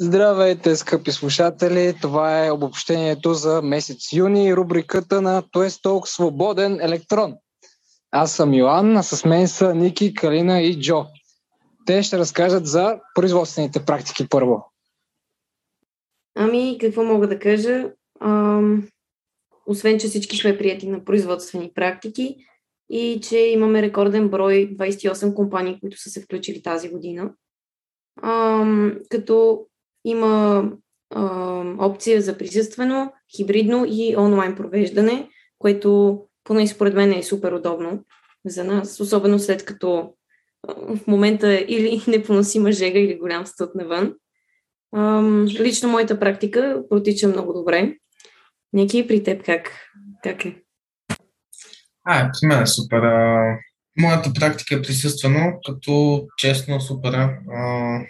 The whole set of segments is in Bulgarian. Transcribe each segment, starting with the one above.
Здравейте, скъпи слушатели! Това е обобщението за месец юни, рубриката на Тоест Толк Свободен електрон. Аз съм Йоан, а с мен са Ники, Калина и Джо. Те ще разкажат за производствените практики първо. Ами, какво мога да кажа? Ам, освен, че всички сме прияти на производствени практики и че имаме рекорден брой 28 компании, които са се включили тази година. Ам, като има ам, опция за присъствено, хибридно и онлайн провеждане, което поне според мен е супер удобно за нас, особено след като в момента е или непоносима жега или голям стъд навън. Ам, лично моята практика протича много добре. Ники, при теб как, как е? А, при мен е супер. А, моята практика е присъствено, като честно супер. А,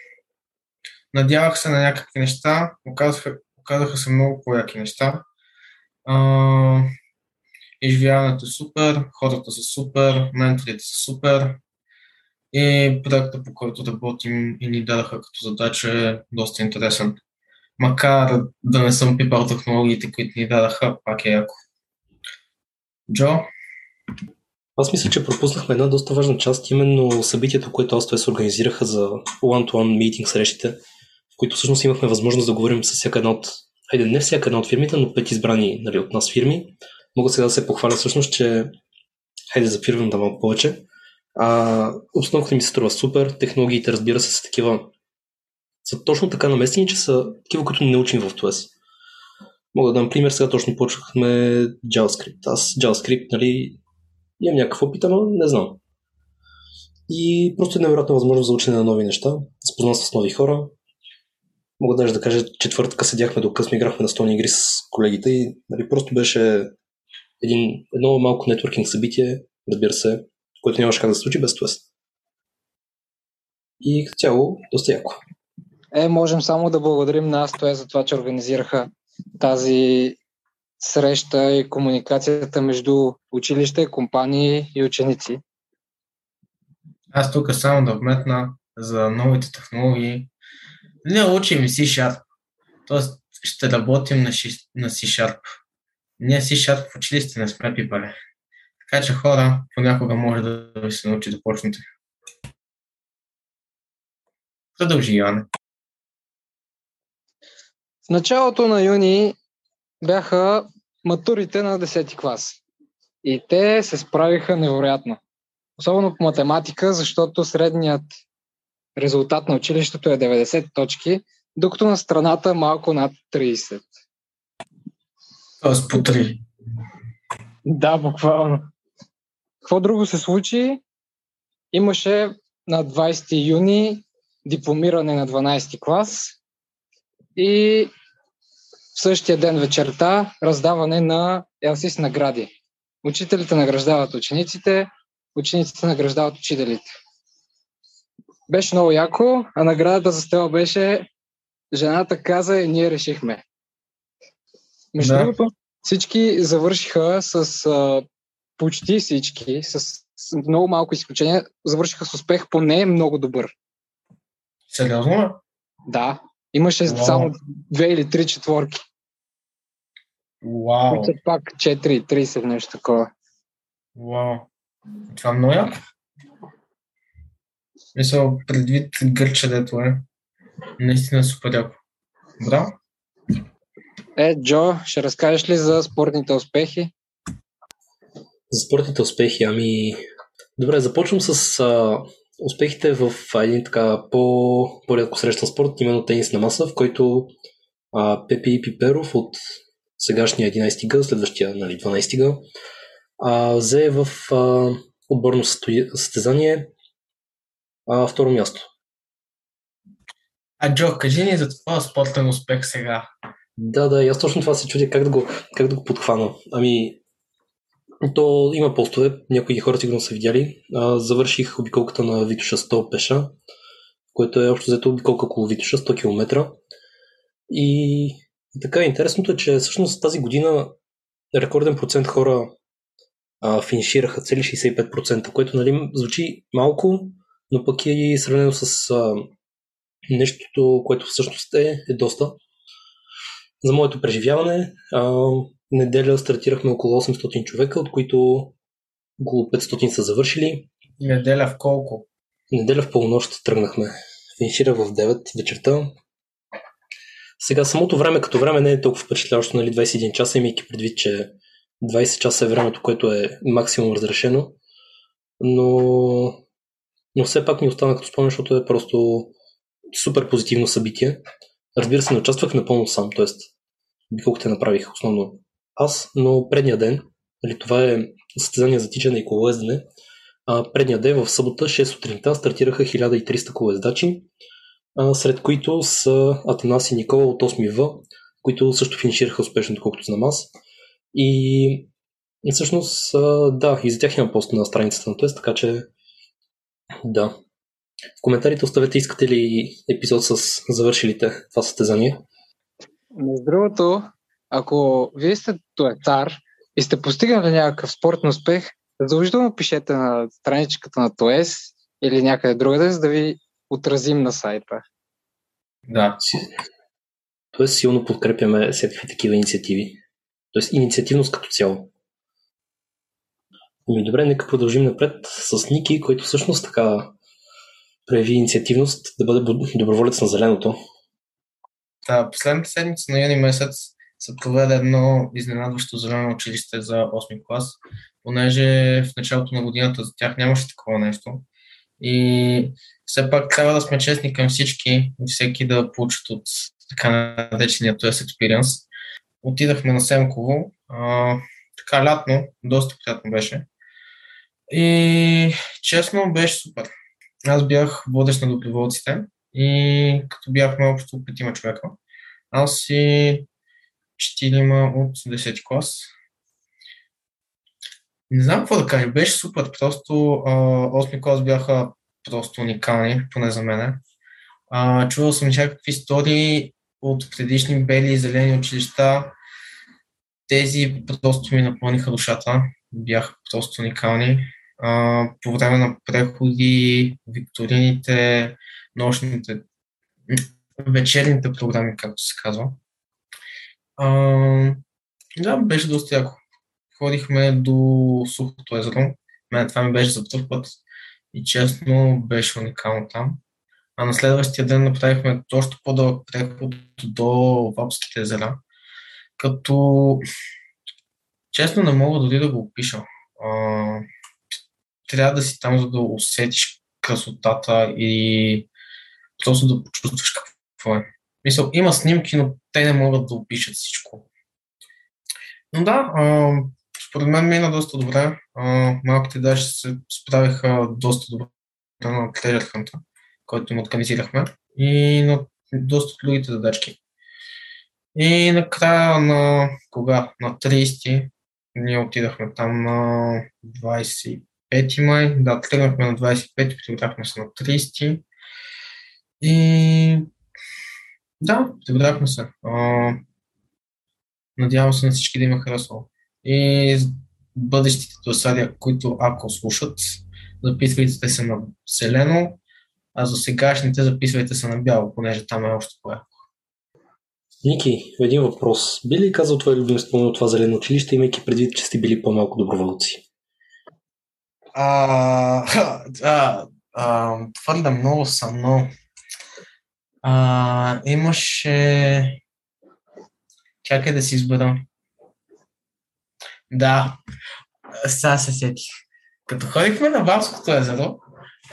надявах се на някакви неща, оказаха, оказаха се много пояки неща. А, изживяването е супер, хората са супер, менторите са супер и проекта, по който работим и ни дадаха като задача е доста интересен. Макар да не съм пипал технологиите, които ни дадаха, пак е яко. Джо? Аз мисля, че пропуснахме една доста важна част, именно събитието, което се организираха за one-to-one meeting срещите, в които всъщност имахме възможност да говорим с всяка една от, хайде не всяка една от фирмите, но пет избрани нали, от нас фирми. Мога сега да се похваля всъщност, че хайде запирвам да малко повече. А, обстановката ми се струва супер, технологиите разбира се са такива са точно така наместени, че са такива, които не учим в TOS. Мога да дам пример, сега точно почнахме JavaScript. Аз JavaScript, нали, имам някакъв опит, ама не знам. И просто е невероятна възможност за учене на нови неща, спознан с нови хора. Мога даже да кажа, четвъртъка седяхме до късно, играхме на стони игри с колегите и нали, просто беше един, едно малко нетворкинг събитие, разбира се, което нямаше как да се случи без това. И като цяло, доста яко. Е, можем само да благодарим на Астоя за това, че организираха тази среща и комуникацията между училище, компании и ученици. Аз тук само да вметна за новите технологии. Не учим C-Sharp. Тоест ще работим на, на C-Sharp. Ние C-Sharp в училище не сме пипали. Така че хора, понякога може да ви се научи да почнете. Продължи, Йоанне. В началото на юни бяха матурите на 10 клас. И те се справиха невероятно. Особено по математика, защото средният резултат на училището е 90 точки, докато на страната малко над 30. Тоест по 3. Да, буквално. Какво друго се случи? Имаше на 20 юни дипломиране на 12 клас и в същия ден вечерта раздаване на LSIS награди. Учителите награждават учениците, учениците награждават учителите. Беше много яко, а наградата за стела беше Жената каза и ние решихме. Между да. другото, всички завършиха с а, почти всички, с, с много малко изключения, завършиха с успех поне много добър. Сериозно? Да. Имаше Вау. само две или три четворки. Вау. Които пак 4-30 нещо такова. Вау. Това много яко. Мисля, предвид гърча, дето е. Наистина супер яко. Браво. Е, Джо, ще разкажеш ли за спортните успехи? За спортните успехи, ами... Добре, започвам с а, успехите в един така по, по-рядко срещан спорт, именно тенис на маса, в който а, Пепи Пиперов от сегашния 11 гъл, следващия нали, 12 гъл, а, взе в а, отборно състезание а, второ място. А Джо, кажи ни за това спортен успех сега. Да, да, аз точно това се чудя как да го, как да го подхвана. Ами, то има постове, някои хора сигурно са видяли. А, завърших обиколката на Витоша 100 пеша, което е общо взето обиколка около Витоша 100 км. И, и така, интересното е, че всъщност тази година рекорден процент хора а, финишираха цели 65%, което нали, звучи малко, но пък е и сравнено с а, Нещото, което всъщност е, е доста. За моето преживяване, а, неделя стартирахме около 800 човека, от които около 500 са завършили. Неделя в колко? Неделя в полунощ тръгнахме. Финишира в 9 вечерта. Сега самото време като време не е толкова впечатляващо, нали, 21 часа, имайки предвид, че 20 часа е времето, което е максимум разрешено. Но, но все пак ми остана като спомен, защото е просто супер позитивно събитие. Разбира се, не участвах напълно сам, т.е. те направих основно аз, но предния ден, нали, това е състезание за тичане и колоездене, а предния ден в събота, 6 сутринта, стартираха 1300 колоездачи, а, сред които са Атанас и Никола от 8 В, които също финишираха успешно, колкото знам аз. И, всъщност, да, и за тях има пост на страницата на тест, така че да. В коментарите оставете искате ли епизод с завършилите това състезание. Между другото, ако вие сте туетар и сте постигнали някакъв спортен успех, задължително пишете на страничката на ТОЕС или някъде другаде, за да ви отразим на сайта. Да. Тоест силно подкрепяме всякакви такива инициативи. Тоест инициативност като цяло. Ами добре, нека продължим напред с Ники, който всъщност така прояви инициативност да бъде доброволец на зеленото. Да, последната седмица на юни месец се проведе едно изненадващо зелено училище за 8 клас, понеже в началото на годината за тях нямаше такова нещо. И все пак трябва да сме честни към всички и всеки да получат от така наречения TOS Experience. Отидахме на Семково, а, така лятно, доста приятно беше. И честно беше супер. Аз бях водещ на доброволците и като бяхме общо петима човека, аз и четирима от 10 клас. Не знам какво да кажа, беше супер, просто а, 8 клас бяха просто уникални, поне за мен. А, чувал съм някакви истории от предишни бели и зелени училища. Тези просто ми напълниха душата, бяха просто уникални. По време на преходи, викторините, нощните, вечерните програми, както се казва. А, да, беше доста яко. Ходихме до Сухото езеро. Мен това ми беше за първ път и честно беше уникално там. А на следващия ден направихме още по-дълъг преход до Вапските езера, като честно не мога дори да го опиша. А, трябва да си там, за да усетиш красотата и просто да почувстваш какво е. Мисъл, има снимки, но те не могат да опишат всичко. Но да, според мен мина доста добре. Малките даже се справиха доста добре на Treasure Hunt, който им организирахме и на доста от другите задачки. И накрая на кога? На 30 ние отидахме там на 25 май. Да, тръгнахме на 25, прибрахме се на 30. И да, прибрахме се. Надявам се на всички да има харесало. И бъдещите досадия, които ако слушат, записвайте се на зелено, а за сегашните записвайте се на бяло, понеже там е още по Ники, един въпрос. Би ли казал твой любим спомен от това зелено училище, имайки предвид, че сте били по-малко доброволци? А, а, а, твърде много съм, но а, имаше... Чакай да си избера. Да, сега се сетих. Като ходихме на Валското езеро,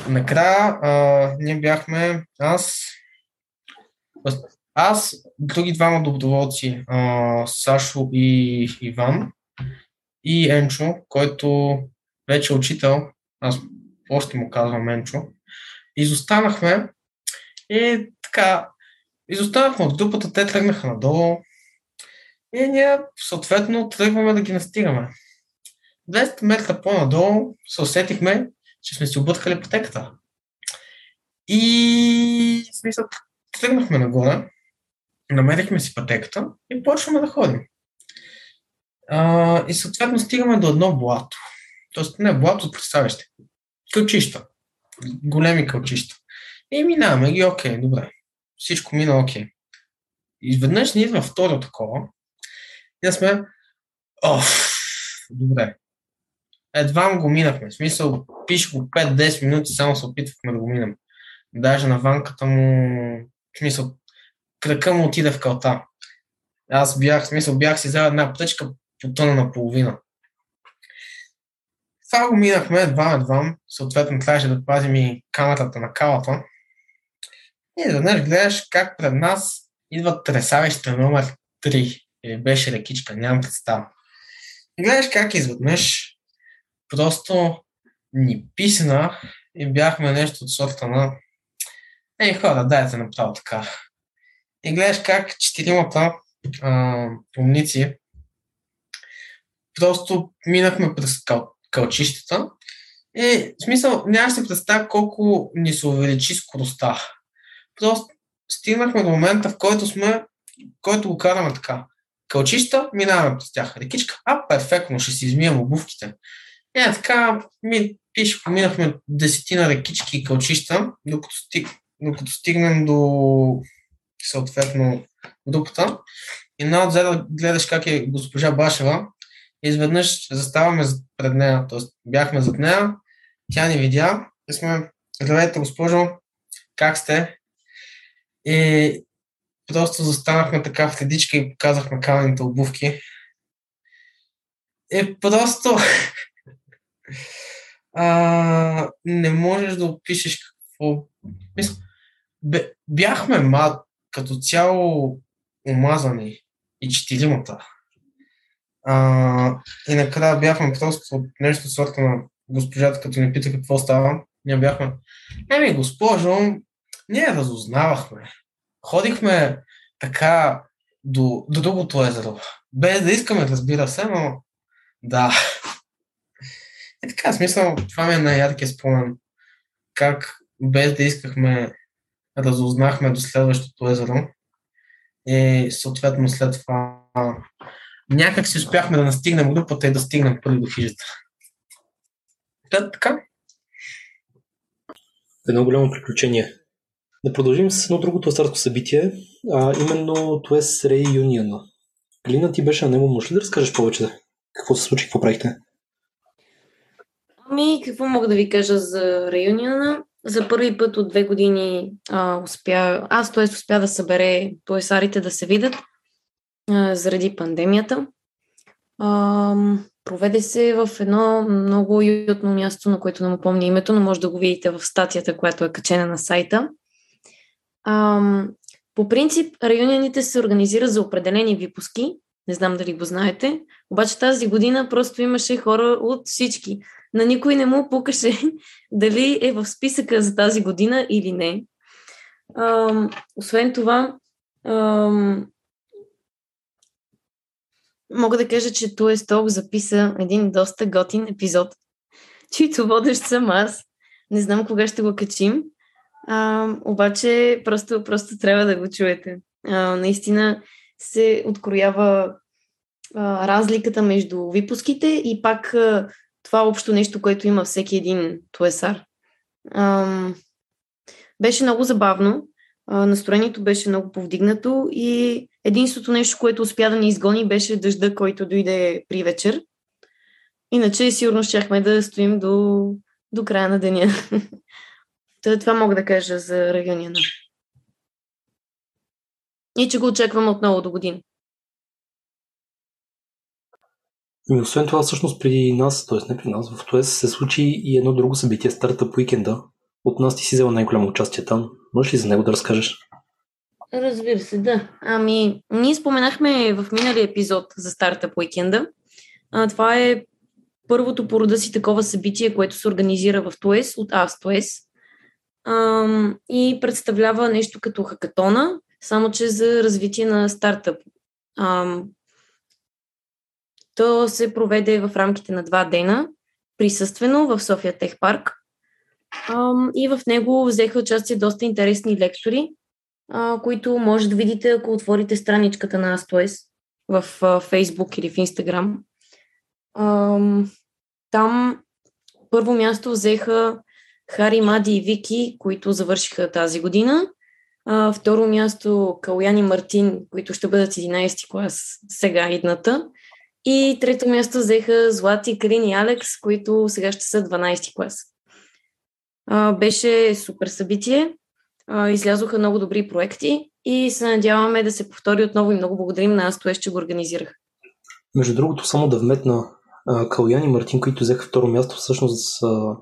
накрая а, ние бяхме аз, аз, други двама доброволци, а, Сашо и Иван и Енчо, който вече учител, аз още му казвам Енчо, изостанахме и така, изостанахме от групата, те тръгнаха надолу и ние съответно тръгваме да ги настигаме. 200 метра по-надолу се усетихме, че сме си объркали пътеката. И смисъл, тръгнахме нагоре, намерихме си пътеката и почваме да ходим. А, и съответно стигаме до едно блато. Тоест не блато, представяще. Кълчища. Големи кълчища. И минаваме ги, окей, добре. всичко мина окей. Изведнъж ни идва второ такова. Да сме, оф, добре. Едва го минахме. В смисъл, пише го 5-10 минути, само се опитвахме да го минем. Даже на ванката му, в смисъл, крака му отиде в калта. Аз бях, в смисъл, бях си взел една птъчка по тъна на половина. Това го минахме едва едва. Съответно, трябваше да пазим и камерата на калата. И изведнъж гледаш как пред нас идва тресавеща номер 3. Или беше рекичка, нямам представа. И гледаш как изведнъж просто ни писна и бяхме нещо от сорта на Ей, хора, дайте направо така. И гледаш как четиримата а, умници просто минахме през кал, кълчищата и в смисъл нямаш се представя колко ни се увеличи скоростта. Просто стигнахме до момента, в който сме, който го караме така. Кълчища, минаваме през тях. Рекичка, а, перфектно, ще си измием обувките. Е, така, ми, пише, поминахме десетина рекички и кълчища, докато, стиг, докато стигнем до съответно дупата. И най-отзад гледаш как е госпожа Башева. Изведнъж заставаме пред нея, т.е. бяхме зад нея, тя ни видя и сме, здравейте госпожо, как сте? И просто застанахме така в редичка и показахме камените обувки. И просто а, не можеш да опишеш какво... Мисля, бяхме мал, като цяло омазани и четиримата. А, и накрая бяхме просто нещо сорта на госпожата, като ни пита какво става. Ние бяхме, еми госпожо, ние разузнавахме. Ходихме така до, до другото езеро. Без да искаме, разбира се, но да. И така, смисъл, това ми е най-яркият спомен. Как без да искахме, разузнахме до следващото езеро. И съответно след това някак си успяхме да настигнем групата и да стигнем първи до хижата. Да, така. Едно голямо приключение. Да продължим с едно другото старско събитие, а именно TOES Reunion. Глина ти беше на него, може ли да разкажеш повече? Какво се случи, какво правихте? Ами, какво мога да ви кажа за Реюниона? За първи път от две години а, успя, аз т.е. успя да събере поесарите да се видят заради пандемията. Проведе се в едно много уютно място, на което не му помня името, но може да го видите в статията, която е качена на сайта. По принцип, районяните се организират за определени випуски, не знам дали го знаете, обаче тази година просто имаше хора от всички на никой не му пукаше дали е в списъка за тази година или не. Освен това, мога да кажа, че Туе Сток записа един доста готин епизод, чийто водещ съм аз. Не знам кога ще го качим, а, обаче просто, просто трябва да го чуете. А, наистина се откроява а, разликата между випуските и пак а, това общо нещо, което има всеки един туесар. Ам, беше много забавно, настроението беше много повдигнато и единството нещо, което успя да ни изгони, беше дъжда, който дойде при вечер. Иначе сигурно щяхме да стоим до, до края на деня. това мога да кажа за райония. И че го очаквам отново до година. И освен това, всъщност при нас, т.е. не при нас, в ТОЕС се случи и едно друго събитие, по уикенда. От нас ти си взела най-голямо участие там. Можеш ли за него да разкажеш? Разбира се, да. Ами, ние споменахме в миналия епизод за по уикенда. А, това е първото по рода си такова събитие, което се организира в ТОЕС от АСТОЕС и представлява нещо като хакатона, само че за развитие на стартъп. Ам, то се проведе в рамките на два дена, присъствено в София Тех парк. И в него взеха участие доста интересни лектори, които може да видите, ако отворите страничката на Астоес в Facebook или в Instagram. Там първо място взеха Хари, Мади и Вики, които завършиха тази година. Второ място Калян и Мартин, които ще бъдат 11 клас сега идната. И трето място взеха Злати, Крин и Алекс, които сега ще са 12 клас. А, беше супер събитие. А, излязоха много добри проекти и се надяваме да се повтори отново и много благодарим на Астуеш, че го организирах. Между другото, само да вметна Калян и Мартин, които взеха второ място, всъщност са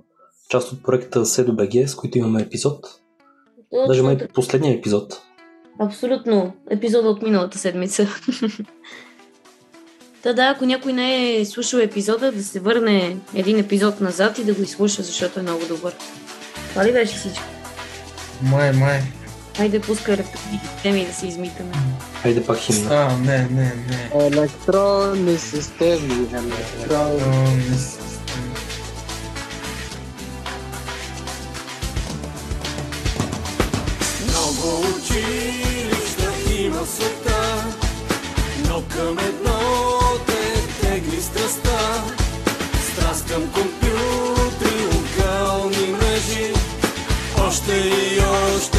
част от проекта SEDOBG, с които имаме епизод. Точно. Даже май последния епизод. Абсолютно. Епизода от миналата седмица. Та да, ако някой не е слушал епизода, да се върне един епизод назад и да го изслуша, защото е много добър. Това ли беше всичко? Май, май. Хайде пуска електронни системи да се измитаме. Хайде пак химна. А, не, не, не. Електронни системи. Електронни системи. Много училища има в света, но към едно те тегли страста. Страст към компютри, още и още електронни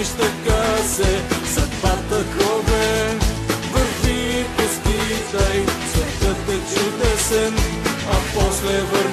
мислиш така се съдбата кове. Върви, поскитай, светът е чудесен, а после върви